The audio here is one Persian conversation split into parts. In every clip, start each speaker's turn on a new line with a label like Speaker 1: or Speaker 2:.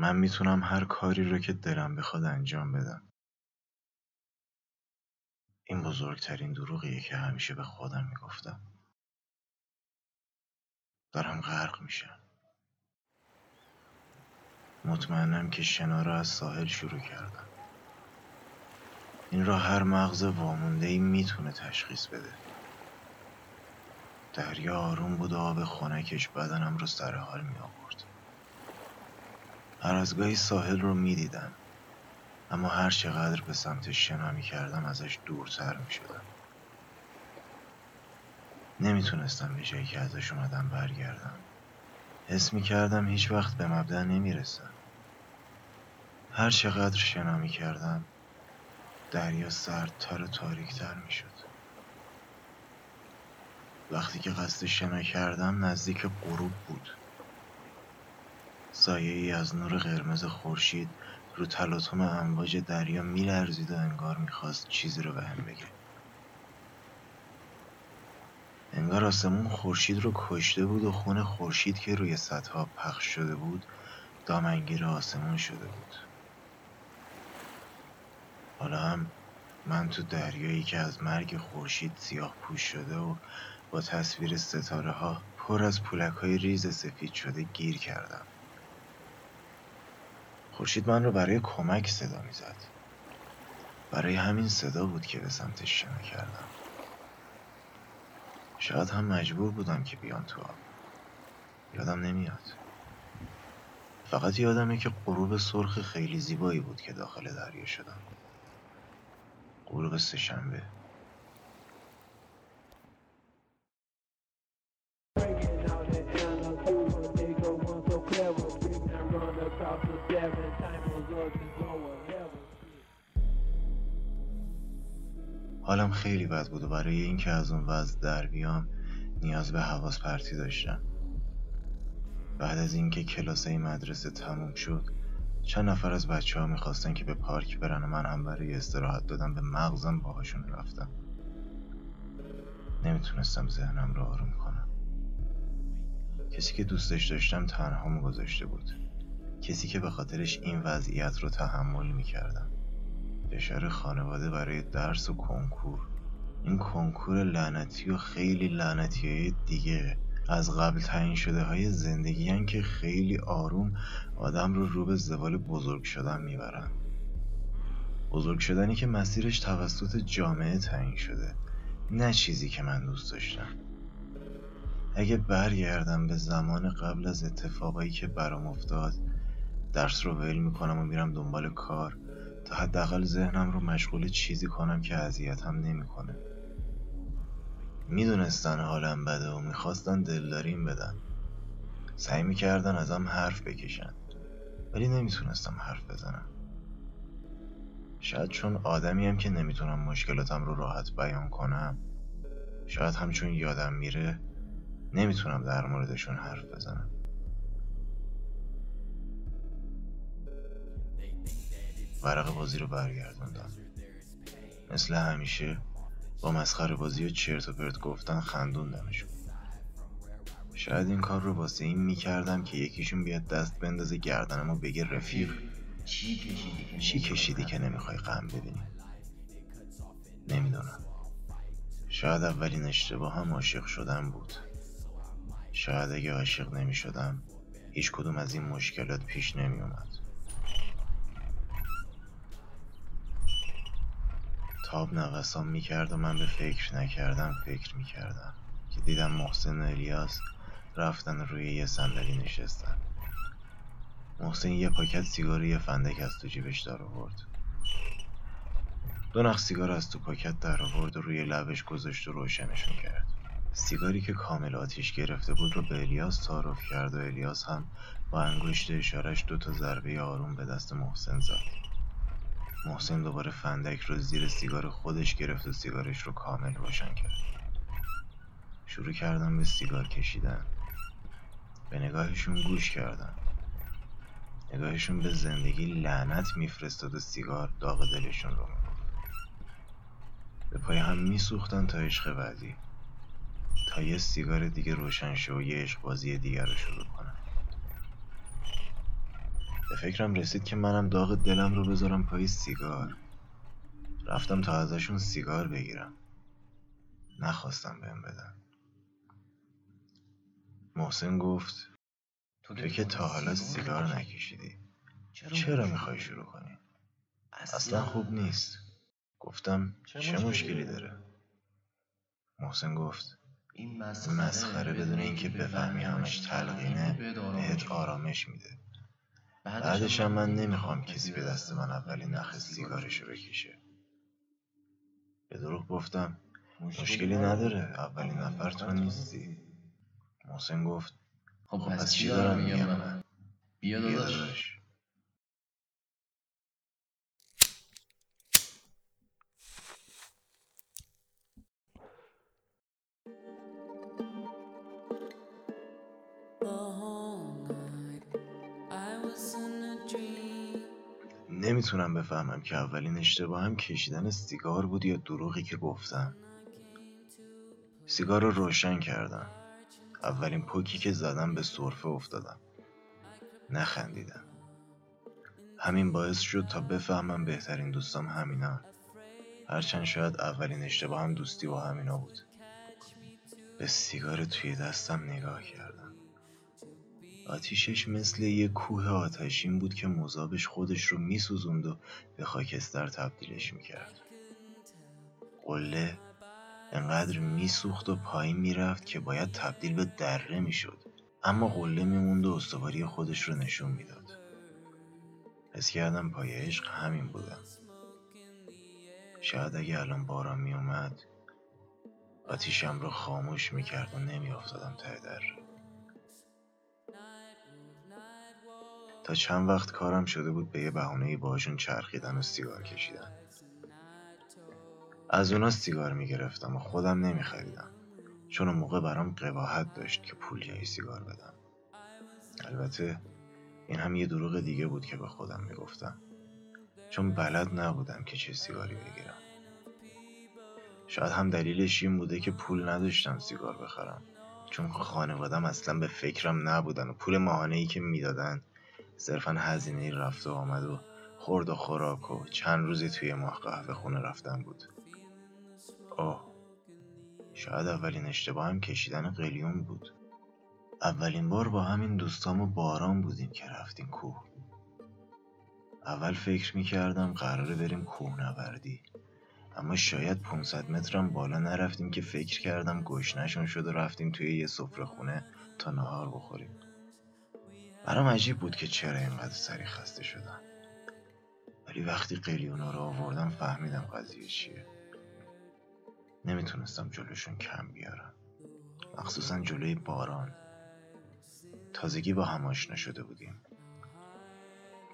Speaker 1: من می‌تونم هر کاری رو که دلم بخواد انجام بدم. این بزرگترین دروغیه که همیشه به خودم می‌گفتم. دارم غرق میشم. مطمئنم که شنا رو از ساحل شروع کردم. این را هر مغز وامونده ای می‌تونه تشخیص بده. دریا آروم بود و آب خنکش بدنم رو سر حال می آورد هر از گاهی ساحل رو می دیدم اما هر چقدر به سمت شنا می کردم ازش دورتر می شدم نمی‌تونستم به جایی که ازش اومدم برگردم. حس می کردم هیچ وقت به مبدع نمی رسم. هر چقدر شنا می کردم دریا سردتر و تاریکتر می شد وقتی که قصد شنا کردم نزدیک غروب بود. سایه ای از نور قرمز خورشید رو تلاطم امواج دریا میلرزید و انگار می‌خواست چیزی رو بهم بگه. انگار آسمون خورشید رو کشته بود و خون خورشید که روی سطح پخش شده بود دامنگیر آسمون شده بود. حالا هم من تو دریایی که از مرگ خورشید سیاه پوش شده و با تصویر ستاره ها پر از پولک های ریز سفید شده گیر کردم. خورشید من رو برای کمک صدا می‌زد. برای همین صدا بود که به سمتش شنا کردم شاید هم مجبور بودم که بیام تو آب. یادم نمیاد. فقط یادمه که غروب سرخ خیلی زیبایی بود که داخل دریا شدم. غروب سهشنبه. حالم خیلی بد بود و برای اینکه از اون وضع در بیام نیاز به حواس پرتی داشتم. بعد از اینکه کلاسه مدرسه تموم شد چند نفر از بچه ها می‌خواستن که به پارک برن و من هم برای استراحت دادم به مغزم باهاشون رفتم. نمی‌تونستم ذهنم رو آروم کنم. کسی که دوستش داشتم تنهامو گذاشته بود. کسی که به خاطرش این وضعیت رو تحمل می‌کردم. فشار خانواده برای درس و کنکور. این کنکور لعنتی و خیلی لعنتی های دیگه. از قبل تعیین شده های زندگی که خیلی آروم آدم رو رو به زوال بزرگ شدن می‌برن. بزرگ شدنی که مسیرش توسط جامعه تعیین شده. نه چیزی که من دوست داشتم. اگه برگردم به زمان قبل از اتفاقایی که برام افتاد درس رو ول می‌کنم و میرم دنبال کار. تا حداقل ذهنم رو مشغول چیزی کنم که اذیتم نمی‌کنه. می‌دونستن حالم بده و می‌خواستن دلداریم بدن. سعی می‌کردن ازم حرف بکشن ولی نمی‌تونستم حرف بزنم. شاید چون آدمیم که نمی‌تونم مشکلاتم رو راحت بیان کنم شاید هم چون یادم میره نمی‌تونم در موردشون حرف بزنم. ورق بازی رو برگردوندم. مثل همیشه با مسخره بازی و چرت و پرت گفتن خندوندمشون شاید این کار رو واسه این می‌کردم که یکیشون بیاد دست بندازه گردنم و بگه رفیق چی کشیدی که نمی‌خوای غم ببینی؟ نمی‌دونم. شاید اولین اشتباه هم عاشق شدن بود. شاید اگه عاشق نمی‌شدم هیچ کدوم از این مشکلات پیش نمی اومد تاب نوسان می‌کرد و من به فکر نکردم فکر می‌کردم که دیدم محسن و الیاس رفتن روی یه صندلی نشستن. محسن یه پاکت سیگار یه فندک از تو جیبش دار آورد. دو نخ سیگار از تو پاکت در آورد و روی لبش گذاشت و روشنشون کرد. سیگاری که کامل آتیش گرفته بود رو به الیاس تعارف کرد و الیاس هم با انگشت اشارش دو تا ضربه آروم به دست محسن زد. محسن دوباره فندک رو زیر سیگار خودش گرفت و سیگارش رو کامل روشن کرد. شروع کردم به سیگار کشیدن. به نگاهشون گوش کردم نگاهشون به زندگی لعنت میفرستاد و سیگار داغ دلشون رو می‌گفت به پای هم میسوختن تا عشق بعدی. تا یه سیگار دیگه روشن شو و یه عشق بازی دیگر رو شروع کنن. به فکرم رسید که منم داغ دلم رو بذارم پای سیگار. رفتم تا ازشون سیگار بگیرم. نخواستم بهم بدن. محسن گفت تو که تا حالا سیگار نکشیدی. چرا می‌خوای شروع کنی؟ اصلا خوب نیست. گفتم چه مشکلی داره؟ محسن گفت این مسخره بدون اینکه بفهمی همش تلقینه بهت آرامش میده. بعدش هم من نمی‌خوام کسی به دست من اولین نخ سیگارشو بکشه. به دروغ گفتم. مشکلی نداره. اولین نفر تو نیستی. محسن گفت خب, خب پس چی دارم میگم من. بیا داداش. نمی‌تونم بفهمم که اولین اشتباهم کشیدن سیگار بود یا دروغی که گفتم. سیگار رو روشن کردم. اولین پوکی که زدم به صرفه افتادم. نخندیدم. همین باعث شد تا بفهمم بهترین دوستام همینا. هرچند شاید اولین اشتباهم دوستی با همینا بود. به سیگار توی دستم نگاه کردم. آتیشش مثل یه کوه آتشین بود که مذابش خودش رو میسوزوند و به خاکستر تبدیلش می‌کرد. قله انقدر میسوخت و پایین می‌رفت که باید تبدیل به دره می‌شد. اما قله میموند و استواری خودش رو نشون می‌داد. حس کردم پای عشق همین بودم شاید اگه الان باران میومد آتیشم رو خاموش می‌کرد و نمیافتادم ته دره. تا چند وقت کارم شده بود به یه بهونه باشون چرخیدن و سیگار کشیدن. از اونا سیگار می‌گرفتم و خودم نمیخریدم. چون اون موقع برام قباحت داشت که پول جای سیگار بدم. البته این هم یه دروغ دیگه بود که به خودم می‌گفتم. چون بلد نبودم که چه سیگاری بگیرم. شاید هم دلیلش این بوده که پول نداشتم سیگار بخرم. چون خانوادم اصلا به فکرم نبودن و پول ماهانه ای که می‌دادن صرفا هزینه رفت و آمد و خورد و خوراک و چند روزی توی ماه قهوه خونه رفتن بود. اوه شاید اولین اشتباهم کشیدن قلیون بود. اولین بار با همین دوستام و باران بودیم که رفتیم کوه. اول فکر می‌کردم قراره بریم کوه نوردی اما شاید 500 مترم بالا نرفتیم که فکر کردم گشنشون شد و رفتیم توی یه سفره خونه تا نهار بخوریم. برام عجیب بود که چرا اینقدر سری خسته شدم. ولی وقتی قلیونا رو آوردم فهمیدم قضیه چیه. نمی‌تونستم جلوشون کم بیارم. مخصوصا جلوی باران. تازگی با هم آشنا شده بودیم.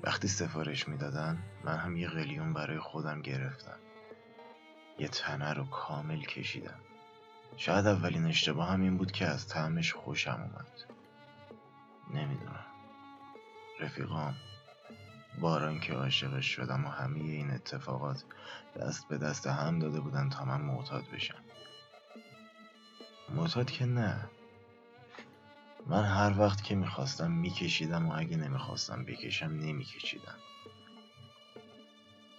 Speaker 1: وقتی سفارش می‌دادن من هم یه قلیون برای خودم گرفتم. یه تنه رو کامل کشیدم. شاید اولین اشتباه هم این بود که از طعمش خوشم اومد. نمی‌دونم. رفیقام باران که عاشقش شدم و همه این اتفاقات دست به دست هم داده بودن تا من معتاد بشم. معتاد که نه. من هر وقت که می‌خواستم میکشیدم و اگه نمی‌خواستم بکشم نمیکشیدم.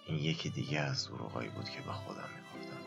Speaker 1: این یکی دیگه از دروغایی بود که به خودم می‌گفتم.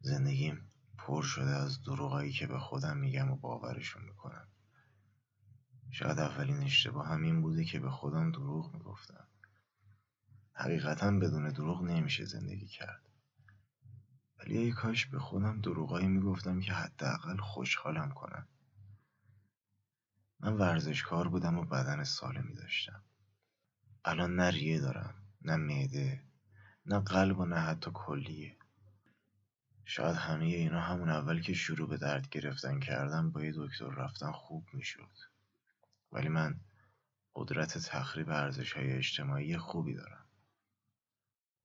Speaker 1: زندگیم پر شده از دروغایی که به خودم میگم و باورشون می‌کنم. شاید اولین اشتباه همین بوده که به خودم دروغ می‌گفتم. حقیقتا بدون دروغ نمیشه زندگی کرد. ولی ای کاش به خودم دروغایی می‌گفتم که حداقل خوشحالم کنن من ورزشکار بودم و بدن سالمی داشتم الان نه ریه دارم نه معده نه قلب و نه حتی کلیه. شاید همه اینا همون اول که شروع به درد گرفتن کردم با یه دکتر رفتن خوب می‌شد. ولی من قدرت تخریب ارزش های اجتماعی خوبی دارم.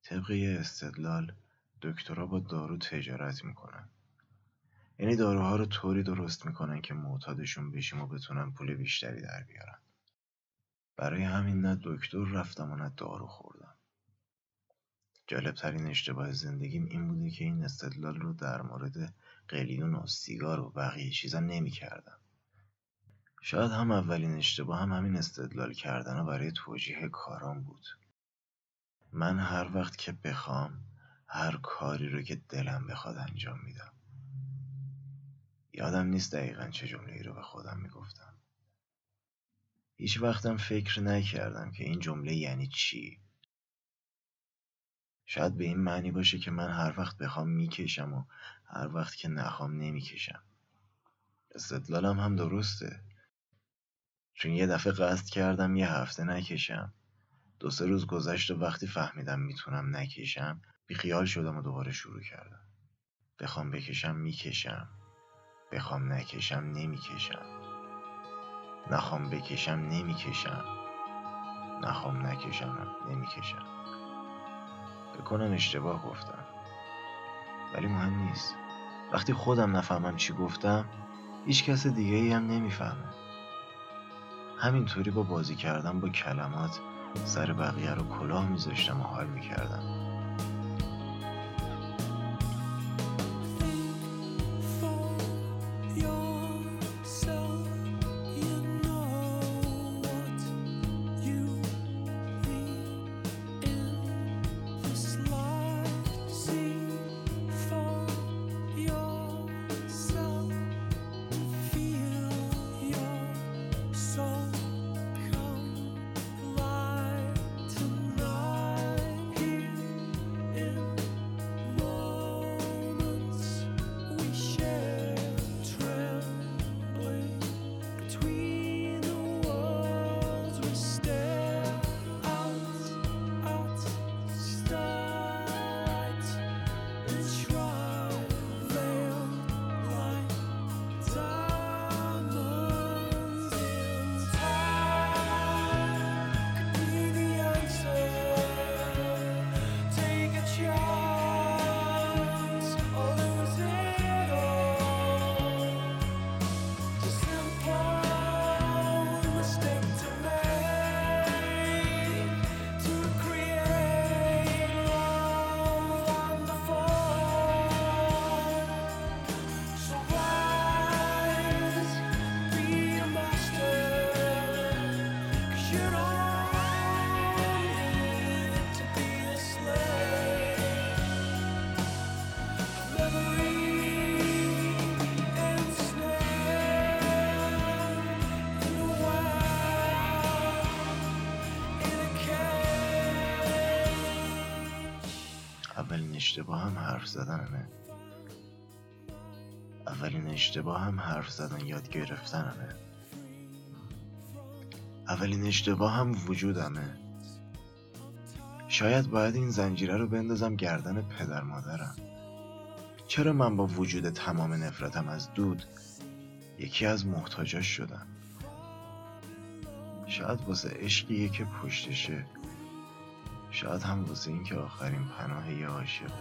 Speaker 1: طبق استدلال دکترها با دارو تجارت می‌کنن. یعنی داروها رو طوری درست می‌کنن که معتادشون بشیم و بتونن پول بیشتری در بیارن. برای همین نه دکتر رفتم و نه دارو خوردم. جالبترین اشتباه زندگیم این بوده که این استدلال رو در مورد قلیون و سیگار و بقیه چیزا نمی‌کردم. شاید هم اولین اشتباه هم همین استدلال کردن و برای توجیه کارام بود. من هر وقت که بخوام هر کاری رو که دلم بخواد انجام میدم. یادم نیست دقیقا چه جمله ای رو به خودم می‌گفتم. هیچ وقتم فکر نکردم که این جمله یعنی چی. شاید به این معنی باشه که من هر وقت بخوام می‌کشم و هر وقت که نخوام نمی‌کشم. استدلالم هم درسته. چون یه دفعه قصد کردم یه هفته نکشم. دو سه روز گذشت و وقتی فهمیدم می‌تونم نکشم بیخیال شدم و دوباره شروع کردم. بخوام بکشم می‌کشم. بخوام نکشم نمی‌کشم. نخوام بکشم نمی‌کشم. نخوام نکشم نمی‌کشم. بکنم اشتباه گفتم. ولی مهم نیست. وقتی خودم نفهمم چی گفتم هیچ کس دیگه ای هم نمی‌فهمه. همینطوری با بازی کردم با کلمات سر بقیه رو کلاه میذاشتم و حال می‌کردم. اولین اشتباه هم حرف زدنمه اولین اشتباه هم حرف زدن یاد گرفتنمه اولین اشتباه هم وجودمه. شاید باید این زنجیره رو بندازم گردن پدر مادرم. چرا من با وجود تمام نفرتم از دود یکی از محتاجاش شدم؟ شاید واسه عشقیه که پشتشه. شاید هم واسه این که آخرین پناه یه عاشق.